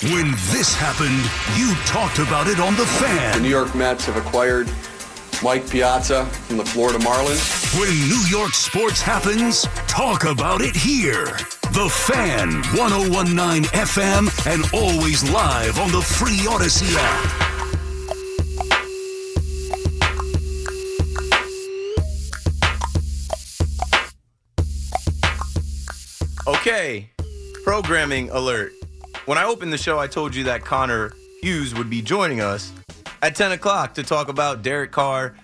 When this happened, you talked about it on The Fan. The New York Mets have acquired Mike Piazza from the Florida Marlins. When New York sports happens, talk about it here. The Fan, 1019 FM, and always live on the free Odyssey app. Okay, programming alert. When I opened the show, I told you that Connor Hughes would be joining us at 10 o'clock to talk about Derek Carr,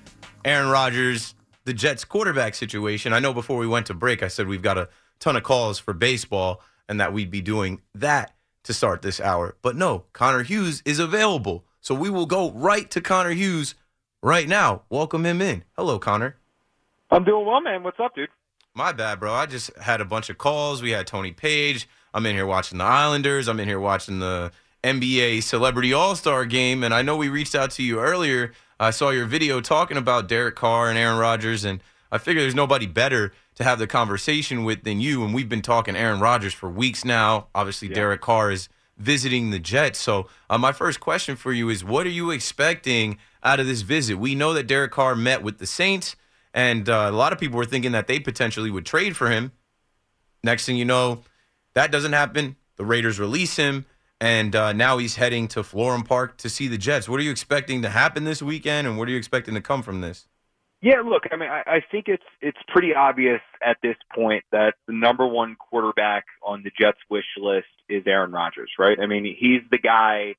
Aaron Rodgers, the Jets quarterback situation. I know before we went to break, I said we've got a ton of calls for baseball and that we'd be doing that to start this hour. But no, Connor Hughes is available. So we will go right to Connor Hughes right now. Welcome him in. Hello, Connor. I'm doing well, man. What's up, dude? My bad, bro. I just had a bunch of calls. We had Tony Page. I'm in here watching the Islanders. I'm in here watching the NBA Celebrity All Star game. And I know we reached out to you earlier. I saw your video talking about Derek Carr and Aaron Rodgers. And I figure there's nobody better to have the conversation with than you. And we've been talking Aaron Rodgers for weeks now. Obviously, yeah. Derek Carr is visiting the Jets. So, uh, my first question for you is what are you expecting out of this visit? We know that Derek Carr met with the Saints. And uh, a lot of people were thinking that they potentially would trade for him. Next thing you know, that doesn't happen. The Raiders release him, and uh, now he's heading to Florham Park to see the Jets. What are you expecting to happen this weekend, and what are you expecting to come from this? Yeah, look, I mean, I, I think it's it's pretty obvious at this point that the number one quarterback on the Jets wish list is Aaron Rodgers, right? I mean, he's the guy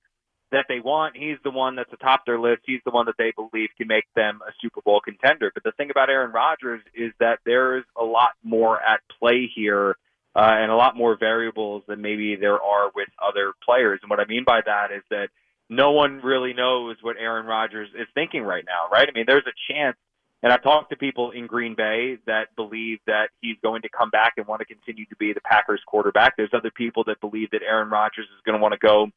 that they want. He's the one that's atop their list. He's the one that they believe can make them a Super Bowl contender. But the thing about Aaron Rodgers is that there's a lot more at play here uh, and a lot more variables than maybe there are with other players. And what I mean by that is that no one really knows what Aaron Rodgers is thinking right now, right? I mean, there's a chance, and I've talked to people in Green Bay that believe that he's going to come back and want to continue to be the Packers quarterback. There's other people that believe that Aaron Rodgers is going to want to go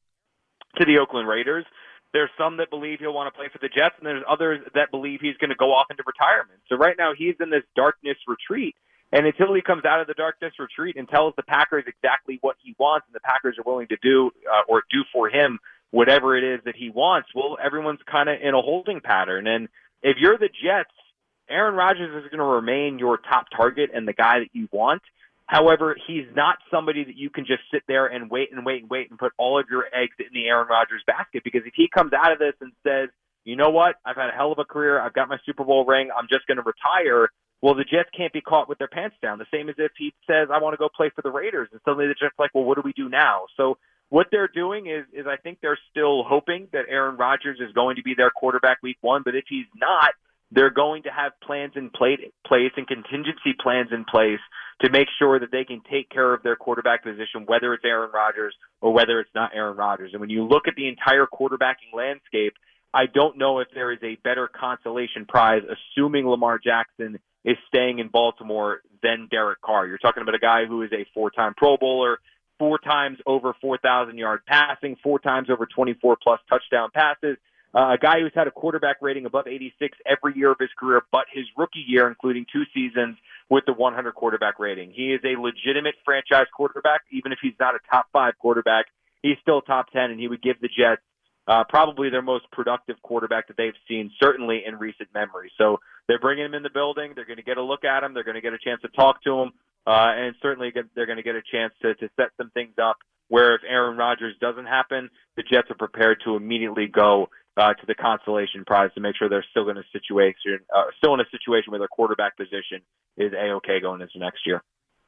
to the Oakland Raiders. There's some that believe he'll want to play for the Jets, and there's others that believe he's going to go off into retirement. So right now he's in this darkness retreat. And until he comes out of the darkness retreat and tells the Packers exactly what he wants, and the Packers are willing to do uh, or do for him whatever it is that he wants, well, everyone's kind of in a holding pattern. And if you're the Jets, Aaron Rodgers is going to remain your top target and the guy that you want. However, he's not somebody that you can just sit there and wait and wait and wait and put all of your eggs in the Aaron Rodgers basket because if he comes out of this and says, you know what, I've had a hell of a career, I've got my Super Bowl ring, I'm just going to retire, well, the Jets can't be caught with their pants down. The same as if he says, I want to go play for the Raiders. And suddenly the Jets are like, well, what do we do now? So what they're doing is, is I think they're still hoping that Aaron Rodgers is going to be their quarterback week one. But if he's not, they're going to have plans in place and contingency plans in place to make sure that they can take care of their quarterback position, whether it's Aaron Rodgers or whether it's not Aaron Rodgers. And when you look at the entire quarterbacking landscape, I don't know if there is a better consolation prize, assuming Lamar Jackson is staying in Baltimore than Derek Carr. You're talking about a guy who is a four-time Pro Bowler, four times over 4,000 yard passing, four times over 24 plus touchdown passes. Uh, a guy who's had a quarterback rating above 86 every year of his career, but his rookie year, including two seasons with the 100 quarterback rating. He is a legitimate franchise quarterback, even if he's not a top five quarterback. He's still top 10, and he would give the Jets uh, probably their most productive quarterback that they've seen, certainly in recent memory. So they're bringing him in the building. They're going to get a look at him. They're going to get a chance to talk to him, uh, and certainly they're going to get a chance to, to set some things up where if Aaron Rodgers doesn't happen, the Jets are prepared to immediately go uh, to the consolation prize to make sure they're still in a situation, uh, still in a situation where their quarterback position is a okay going into next year.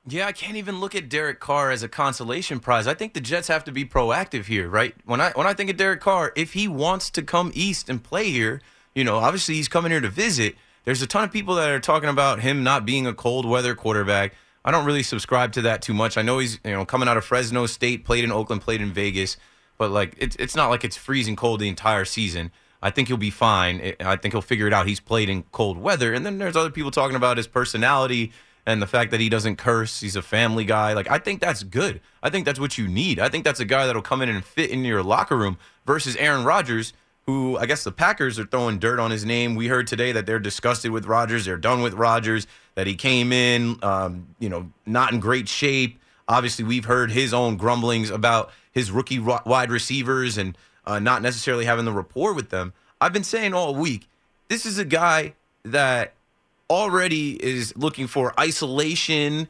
Yeah, I can't even look at Derek Carr as a consolation prize. I think the Jets have to be proactive here, right? When I when I think of Derek Carr, if he wants to come east and play here, you know, obviously he's coming here to visit. There's a ton of people that are talking about him not being a cold weather quarterback. I don't really subscribe to that too much. I know he's you know coming out of Fresno State, played in Oakland, played in Vegas, but like it's it's not like it's freezing cold the entire season. I think he'll be fine. I think he'll figure it out. He's played in cold weather, and then there's other people talking about his personality and the fact that he doesn't curse. He's a family guy. Like I think that's good. I think that's what you need. I think that's a guy that'll come in and fit in your locker room versus Aaron Rodgers, who I guess the Packers are throwing dirt on his name. We heard today that they're disgusted with Rodgers. They're done with Rodgers. That he came in, um, you know, not in great shape. Obviously, we've heard his own grumblings about his rookie wide receivers and uh, not necessarily having the rapport with them. I've been saying all week, this is a guy that already is looking for isolation.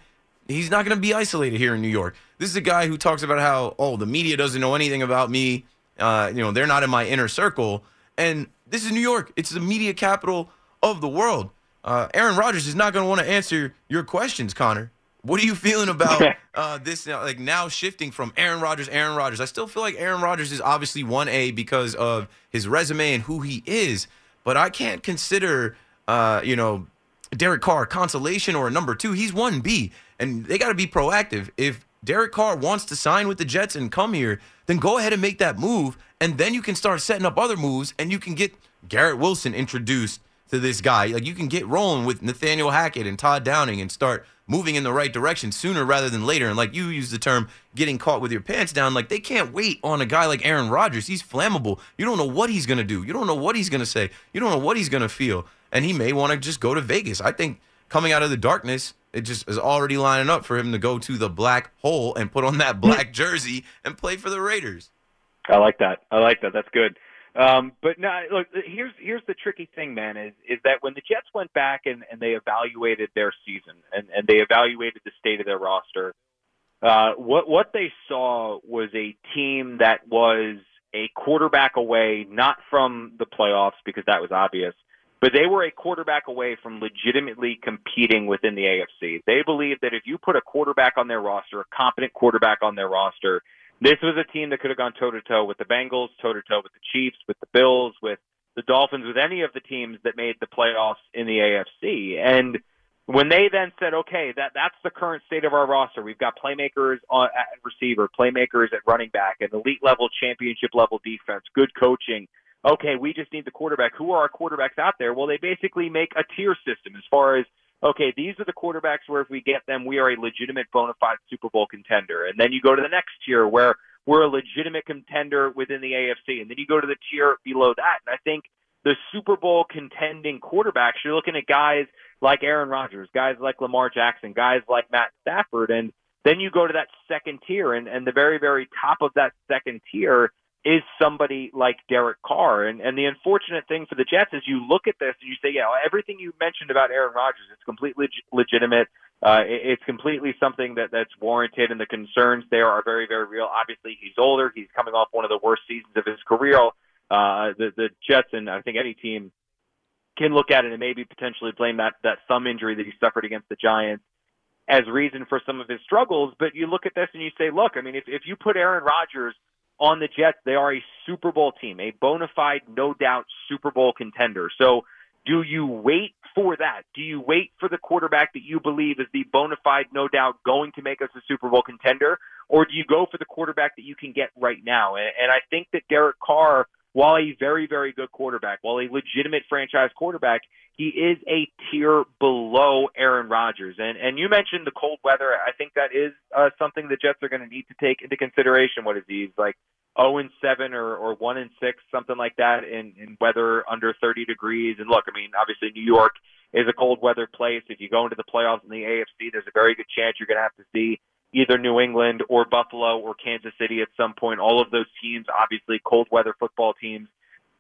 He's not going to be isolated here in New York. This is a guy who talks about how, oh, the media doesn't know anything about me. Uh, you know, they're not in my inner circle. And this is New York. It's the media capital of the world. Uh, Aaron Rodgers is not going to want to answer your questions, Connor. What are you feeling about uh, this? Like now shifting from Aaron Rodgers, Aaron Rodgers. I still feel like Aaron Rodgers is obviously one A because of his resume and who he is, but I can't consider, uh, you know, Derek Carr consolation or a number two. He's one B, and they got to be proactive. If Derek Carr wants to sign with the Jets and come here, then go ahead and make that move, and then you can start setting up other moves, and you can get Garrett Wilson introduced to this guy. Like you can get rolling with Nathaniel Hackett and Todd Downing and start moving in the right direction sooner rather than later. And like you use the term getting caught with your pants down, like they can't wait on a guy like Aaron Rodgers. He's flammable. You don't know what he's gonna do. You don't know what he's gonna say. You don't know what he's gonna feel. And he may want to just go to Vegas. I think coming out of the darkness, it just is already lining up for him to go to the black hole and put on that black jersey and play for the Raiders. I like that. I like that. That's good. Um, but now, look, here's here's the tricky thing, man, is is that when the Jets went back and, and they evaluated their season and, and they evaluated the state of their roster, uh, what what they saw was a team that was a quarterback away, not from the playoffs because that was obvious, but they were a quarterback away from legitimately competing within the AFC. They believed that if you put a quarterback on their roster, a competent quarterback on their roster, this was a team that could have gone toe to toe with the Bengals, toe to toe with the Chiefs, with the Bills, with the Dolphins, with any of the teams that made the playoffs in the AFC. And when they then said, okay, that that's the current state of our roster. We've got playmakers on, at receiver, playmakers at running back, and elite level, championship level defense, good coaching. Okay, we just need the quarterback. Who are our quarterbacks out there? Well, they basically make a tier system as far as okay, these are the quarterbacks where if we get them, we are a legitimate bona fide Super Bowl contender. And then you go to the next tier where we're a legitimate contender within the AFC. And then you go to the tier below that. And I think the Super Bowl contending quarterbacks, you're looking at guys like Aaron Rodgers, guys like Lamar Jackson, guys like Matt Stafford. And then you go to that second tier and, and the very, very top of that second tier is somebody like Derek Carr. And, and the unfortunate thing for the Jets is you look at this and you say, yeah, everything you mentioned about Aaron Rodgers, it's completely legitimate. Uh, it's completely something that that's warranted, and the concerns there are very, very real. Obviously, he's older. He's coming off one of the worst seasons of his career. Uh, the the Jets and I think any team can look at it and maybe potentially blame that that thumb injury that he suffered against the Giants as reason for some of his struggles. But you look at this and you say, look, I mean, if if you put Aaron Rodgers on the Jets, they are a Super Bowl team, a bona fide, no doubt Super Bowl contender. So do you wait for that? Do you wait for the quarterback that you believe is the bona fide, no doubt going to make us a Super Bowl contender? Or do you go for the quarterback that you can get right now? And, and I think that Derek Carr, while a very, very good quarterback, while a legitimate franchise quarterback, he is a tier below Aaron Rodgers. And and you mentioned the cold weather. I think that is uh, something the Jets are going to need to take into consideration. What is he? Like 0 and 7 or, or 1 and 6, something like that in, in weather under 30 degrees. And look, I mean, obviously New York is a cold weather place. If you go into the playoffs in the AFC, there's a very good chance you're going to have to see either New England or Buffalo or Kansas City at some point. All of those teams, obviously cold weather football teams.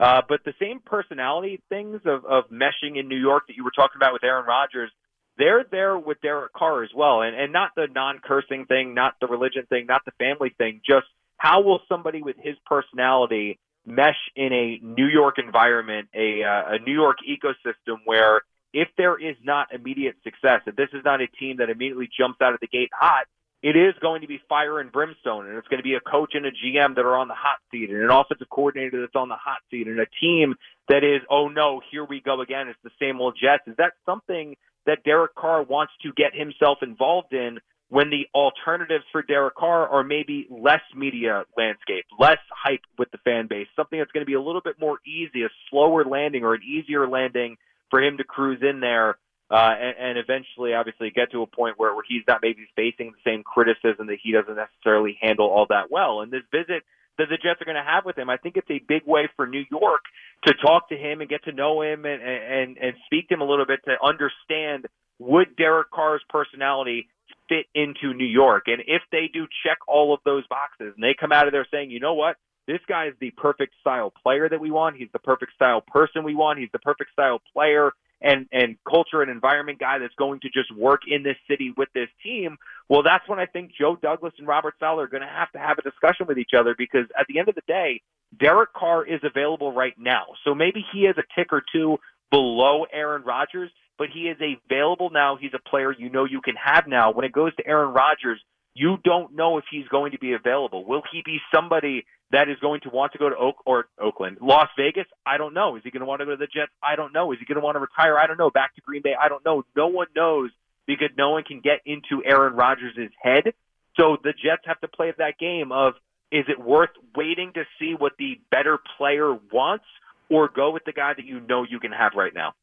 Uh, but the same personality things of, of meshing in New York that you were talking about with Aaron Rodgers, they're there with Derek Carr as well, and and not the non-cursing thing, not the religion thing, not the family thing. Just how will somebody with his personality mesh in a New York environment, a uh, a New York ecosystem where if there is not immediate success, if this is not a team that immediately jumps out of the gate hot, it is going to be fire and brimstone, and it's going to be a coach and a GM that are on the hot seat, and an offensive coordinator that's on the hot seat, and a team that is, oh no, here we go again. It's the same old Jets. Is that something that Derek Carr wants to get himself involved in when the alternatives for Derek Carr are maybe less media landscape, less hype with the fan base, something that's going to be a little bit more easy, a slower landing or an easier landing for him to cruise in there uh, and, and eventually, obviously, get to a point where, where he's not maybe facing the same criticism that he doesn't necessarily handle all that well. And this visit that the Jets are going to have with him, I think it's a big way for New York to talk to him and get to know him and and and speak to him a little bit to understand would Derek Carr's personality fit into New York, and if they do check all of those boxes and they come out of there saying, you know what, this guy is the perfect style player that we want. He's the perfect style person we want. He's the perfect style player and and culture and environment guy that's going to just work in this city with this team, well, that's when I think Joe Douglas and Robert Saleh are going to have to have a discussion with each other because at the end of the day, Derek Carr is available right now. So maybe he is a tick or two below Aaron Rodgers, but he is available now. He's a player you know you can have now. When it goes to Aaron Rodgers, you don't know if he's going to be available. Will he be somebody that is going to want to go to Oak or Oakland, Las Vegas? I don't know. Is he going to want to go to the Jets? I don't know. Is he going to want to retire? I don't know. Back to Green Bay? I don't know. No one knows because no one can get into Aaron Rodgers' head. So the Jets have to play that game of is it worth waiting to see what the better player wants or go with the guy that you know you can have right now?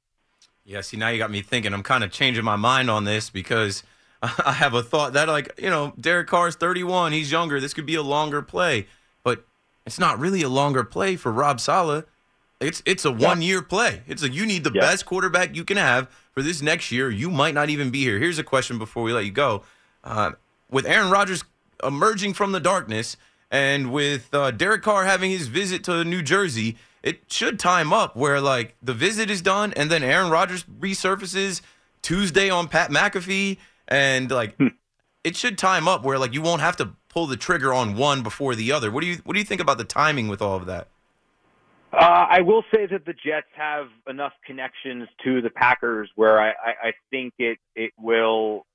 Yeah, see, now you got me thinking. I'm kind of changing my mind on this because I have a thought that, like, you know, Derek Carr's 31. He's younger. This could be a longer play, but it's not really a longer play for Rob Saleh. It's it's a one year play. It's a you need the best quarterback you can have for this next year. You might not even be here. Here's a question before we let you go. Uh, with Aaron Rodgers emerging from the darkness and with uh, Derek Carr having his visit to New Jersey, it should time up where like the visit is done and then Aaron Rodgers resurfaces Tuesday on Pat McAfee and like hmm. it should time up where like you won't have to pull the trigger on one before the other. What do you what do you think about the timing with all of that? Uh, I will say that the Jets have enough connections to the Packers where I, I, I think it it will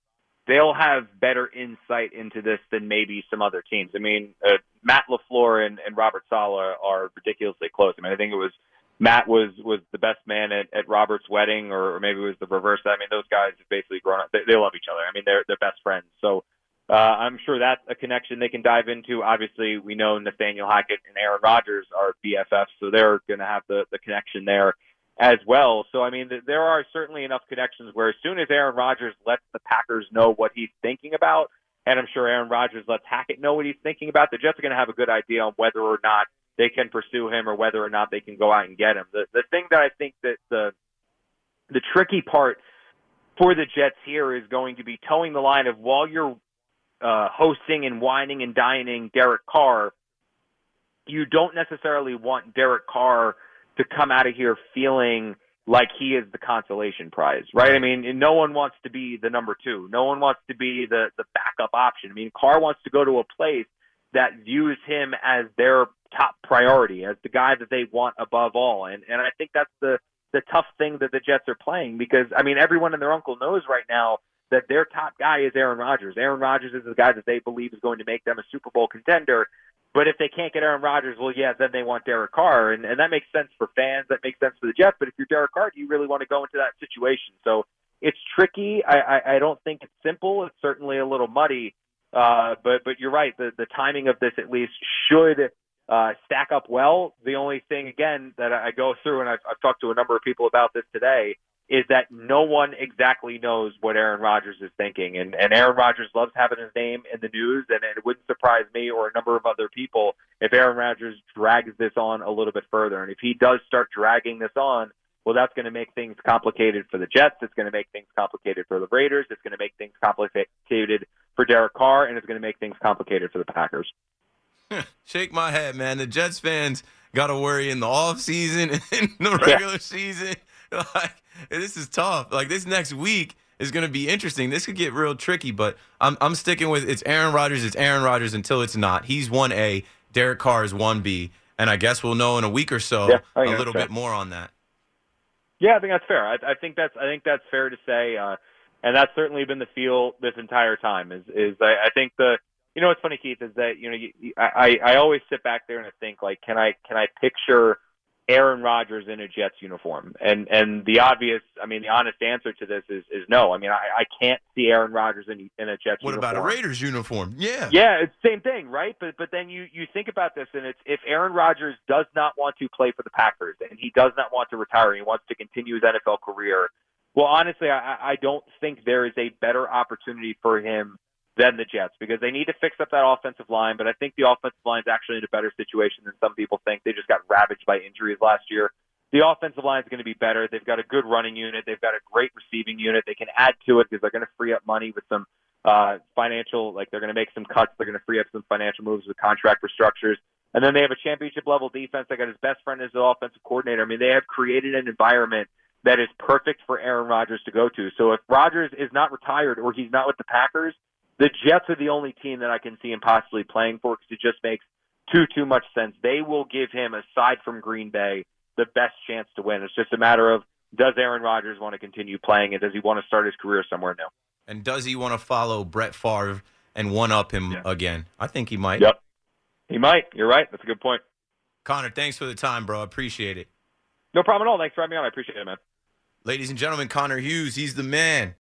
they'll have better insight into this than maybe some other teams. I mean, uh, Matt LaFleur and, and Robert Saleh are ridiculously close. I mean, I think it was Matt was was the best man at, at Robert's wedding, or, or maybe it was the reverse. I mean, those guys have basically grown up. They, they love each other. I mean, they're they're best friends. So uh, I'm sure that's a connection they can dive into. Obviously, we know Nathaniel Hackett and Aaron Rodgers are BFFs, so they're going to have the the connection there as well. So I mean, there are certainly enough connections where as soon as Aaron Rodgers lets the Packers know what he's thinking about, and I'm sure Aaron Rodgers lets Hackett know what he's thinking about, the Jets are going to have a good idea on whether or not they can pursue him or whether or not they can go out and get him. The the thing that I think that the the tricky part for the Jets here is going to be toeing the line of while you're uh, hosting and wining and dining Derek Carr, you don't necessarily want Derek Carr to come out of here feeling like he is the consolation prize, right? I mean, no one wants to be the number two. No one wants to be the the backup option. I mean, Carr wants to go to a place that views him as their top priority, as the guy that they want above all. And and I think that's the the tough thing that the Jets are playing because I mean everyone and their uncle knows right now that their top guy is Aaron Rodgers. Aaron Rodgers is the guy that they believe is going to make them a Super Bowl contender. But if they can't get Aaron Rodgers, well, yeah, then they want Derek Carr, and, and that makes sense for fans. That makes sense for the Jets. But if you're Derek Carr, do you really want to go into that situation? So it's tricky. I, I, I don't think it's simple. It's certainly a little muddy. Uh, but but you're right. The the timing of this at least should uh, stack up well. The only thing again that I go through, and I've, I've talked to a number of people about this today, is that no one exactly knows what Aaron Rodgers is thinking. And, and Aaron Rodgers loves having his name in the news, and it wouldn't surprise me or a number of other people if Aaron Rodgers drags this on a little bit further. And if he does start dragging this on, well, that's going to make things complicated for the Jets. It's going to make things complicated for the Raiders. It's going to make things complicated for Derek Carr, and it's going to make things complicated for the Packers. Shake my head, man. The Jets fans got to worry in the off season and in the regular yeah. season. Like this is tough. Like this next week, is going to be interesting. This could get real tricky, but I'm I'm sticking with it's Aaron Rodgers. It's Aaron Rodgers until it's not. He's one A. Derek Carr is one B, and I guess we'll know in a week or so Yeah, a little bit more on that. Yeah, I think that's fair. I, I think that's I think that's fair to say, uh, and that's certainly been the feel this entire time. Is is I, I think the you know what's funny, Keith, is that you know you, I I always sit back there and I think like, can I can I picture Aaron Rodgers in a Jets uniform? And and the obvious, I mean, the honest answer to this is is no. I mean, I, I can't see Aaron Rodgers in in a Jets What uniform. about a Raiders uniform? Yeah. Yeah, it's the same thing, right? But but then you you think about this, and it's if Aaron Rodgers does not want to play for the Packers and he does not want to retire, he wants to continue his NFL career. Well, honestly, I, I don't think there is a better opportunity for him than the Jets because they need to fix up that offensive line. But I think the offensive line is actually in a better situation than some people think. They just got ravaged by injuries last year. The offensive line is going to be better. They've got a good running unit. They've got a great receiving unit. They can add to it because they're going to free up money with some uh, financial, like they're going to make some cuts. They're going to free up some financial moves with contract restructures. And then they have a championship level defense. They got his best friend as the offensive coordinator. I mean, they have created an environment that is perfect for Aaron Rodgers to go to. So if Rodgers is not retired or he's not with the Packers, the Jets are the only team that I can see him possibly playing for because it just makes too too much sense. They will give him, aside from Green Bay, the best chance to win. It's just a matter of does Aaron Rodgers want to continue playing and does he want to start his career somewhere new? And does he want to follow Brett Favre and one up him Yeah. again? I think he might. Yep. He might. You're right. That's a good point. Connor, thanks for the time, bro. Appreciate it. No problem at all. Thanks for having me on. I appreciate it, man. Ladies and gentlemen, Connor Hughes, he's the man.